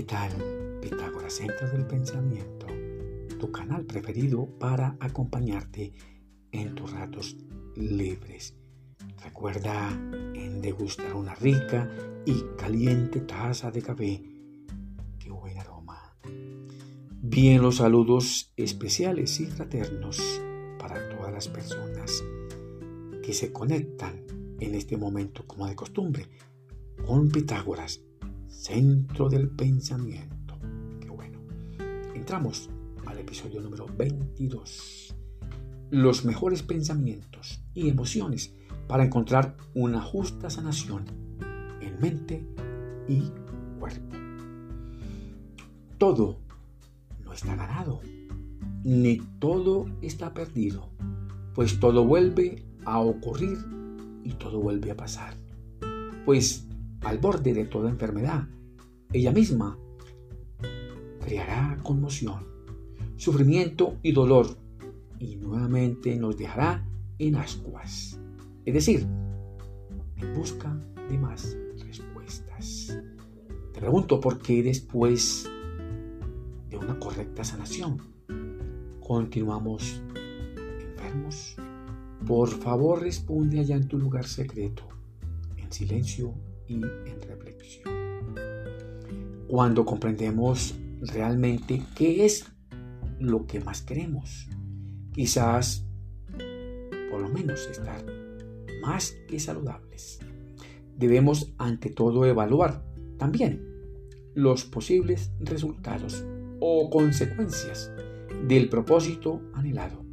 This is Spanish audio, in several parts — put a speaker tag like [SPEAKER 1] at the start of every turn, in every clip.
[SPEAKER 1] ¿Qué tal Pitágoras Centro del Pensamiento? Tu canal preferido para acompañarte en tus ratos libres. Recuerda en degustar una rica y caliente taza de café. Qué buen aroma. Bien los saludos especiales y fraternos para todas las personas que se conectan en este momento como de costumbre con Pitágoras centro del pensamiento. Qué bueno. Entramos al episodio número 22. Los mejores pensamientos y emociones para encontrar una justa sanación en mente y cuerpo. Todo no está ganado, ni todo está perdido, pues todo vuelve a ocurrir y todo vuelve a pasar. Pues al borde de toda enfermedad. Ella misma creará conmoción, sufrimiento y dolor y nuevamente nos dejará en ascuas. Es decir, en busca de más respuestas. Te pregunto por qué después de una correcta sanación continuamos enfermos. Por favor responde allá en tu lugar secreto, en silencio en reflexión. Cuando comprendemos realmente qué es lo que más queremos, quizás por lo menos estar más que saludables. Debemos ante todo evaluar también los posibles resultados o consecuencias del propósito anhelado.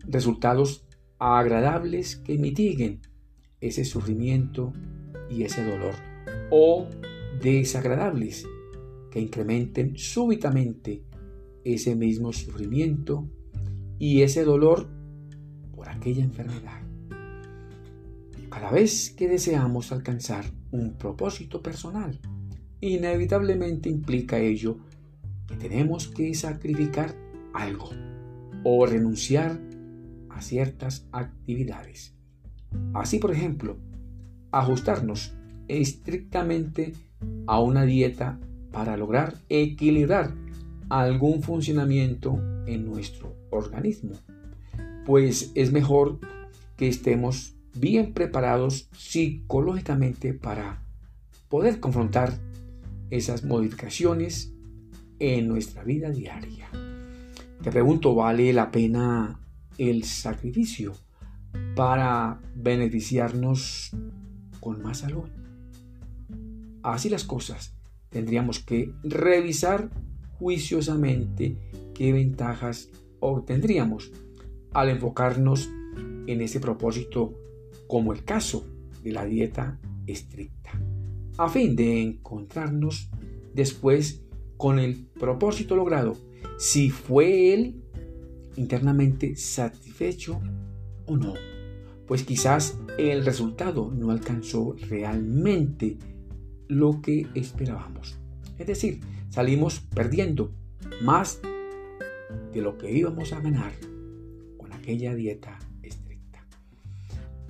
[SPEAKER 1] Resultados agradables que mitiguen ese sufrimiento y ese dolor, o desagradables que incrementen súbitamente ese mismo sufrimiento y ese dolor por aquella enfermedad. Cada vez que deseamos alcanzar un propósito personal, inevitablemente implica ello que tenemos que sacrificar algo o renunciar a ciertas actividades. Así, por ejemplo, ajustarnos estrictamente a una dieta para lograr equilibrar algún funcionamiento en nuestro organismo. Pues es mejor que estemos bien preparados psicológicamente para poder confrontar esas modificaciones en nuestra vida diaria. Te pregunto, ¿vale la pena el sacrificio para beneficiarnos con más salud. Así las cosas, tendríamos que revisar juiciosamente qué ventajas obtendríamos al enfocarnos en ese propósito como el caso de la dieta estricta, a fin de encontrarnos después con el propósito logrado, si fue él internamente satisfecho o no pues quizás el resultado no alcanzó realmente lo que esperábamos. Es decir, salimos perdiendo más de lo que íbamos a ganar con aquella dieta estricta.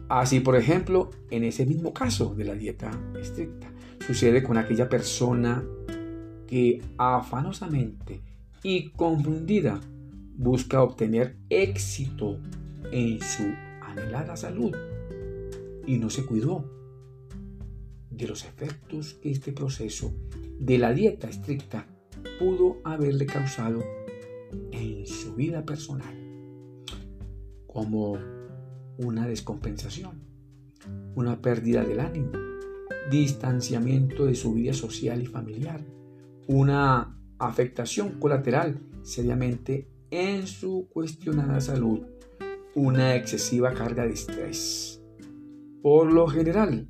[SPEAKER 1] Así, por ejemplo, en ese mismo caso de la dieta estricta, sucede con aquella persona que afanosamente y confundida busca obtener éxito en su anhelada salud. Y no se cuidó. De los efectos que este proceso de la dieta estricta pudo haberle causado en su vida personal, como una descompensación, una pérdida del ánimo, distanciamiento de su vida social y familiar, una afectación colateral seriamente en su cuestionada salud una excesiva carga de estrés. Por lo general,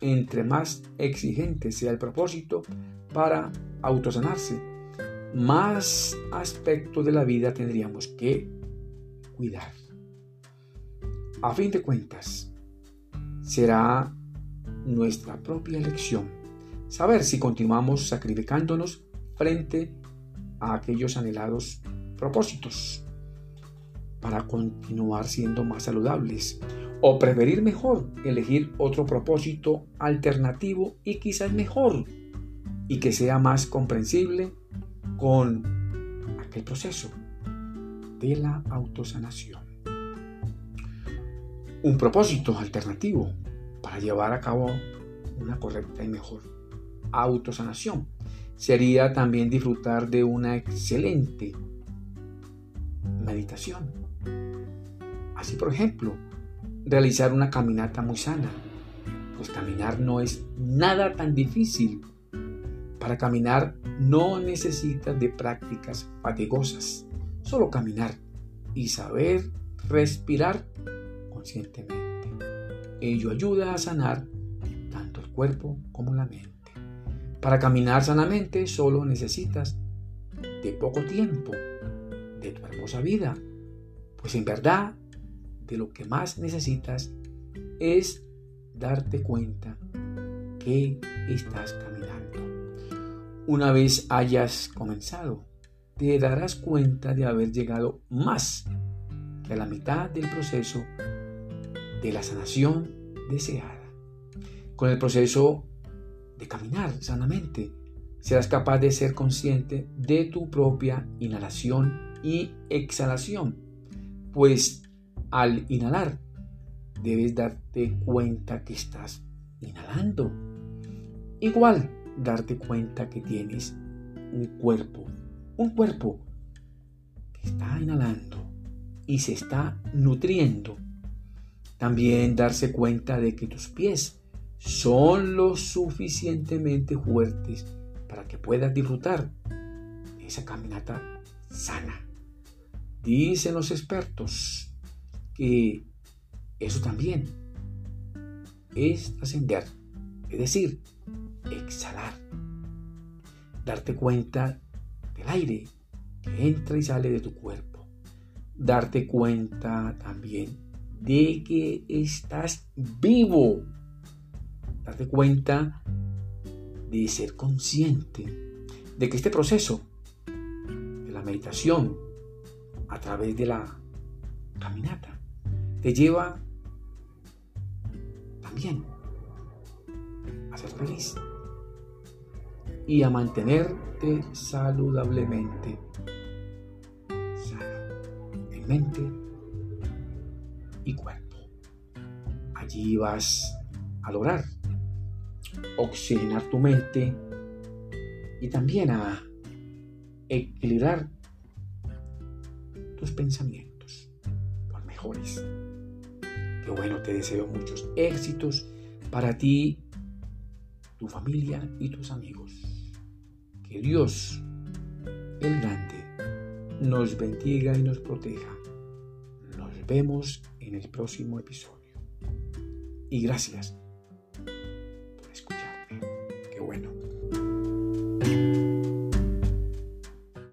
[SPEAKER 1] entre más exigente sea el propósito para autosanarse, más aspectos de la vida tendríamos que cuidar. A fin de cuentas, será nuestra propia elección saber si continuamos sacrificándonos frente a aquellos anhelados propósitos para continuar siendo más saludables o preferir mejor elegir otro propósito alternativo y quizás mejor y que sea más comprensible con aquel proceso de la autosanación. Un propósito alternativo para llevar a cabo una correcta y mejor autosanación sería también disfrutar de una excelente meditación. Así, por ejemplo, realizar una caminata muy sana, pues caminar no es nada tan difícil. Para caminar no necesitas de prácticas fatigosas, solo caminar y saber respirar conscientemente. Ello ayuda a sanar tanto el cuerpo como la mente. Para caminar sanamente solo necesitas de poco tiempo de tu hermosa vida, pues en verdad de lo que más necesitas es darte cuenta que estás caminando. Una vez hayas comenzado, te darás cuenta de haber llegado más que a la mitad del proceso de la sanación deseada. Con el proceso de caminar sanamente, serás capaz de ser consciente de tu propia inhalación y exhalación, pues al inhalar debes darte cuenta que estás inhalando. Igual darte cuenta que tienes un cuerpo, un cuerpo que está inhalando y se está nutriendo. También darse cuenta de que tus pies son lo suficientemente fuertes para que puedas disfrutar de esa caminata sana. Dicen los expertos que eso también es ascender, es decir, exhalar, darte cuenta del aire que entra y sale de tu cuerpo, darte cuenta también de que estás vivo darte cuenta de ser consciente de que este proceso de la meditación a través de la caminata te lleva también a ser feliz y a mantenerte saludablemente sano en mente y cuerpo. Allí vas a lograr oxigenar tu mente y también a equilibrar tus pensamientos por mejores. Que bueno, te deseo muchos éxitos para ti, tu familia y tus amigos. Que Dios, el grande, nos bendiga y nos proteja. Nos vemos en el próximo episodio. Y gracias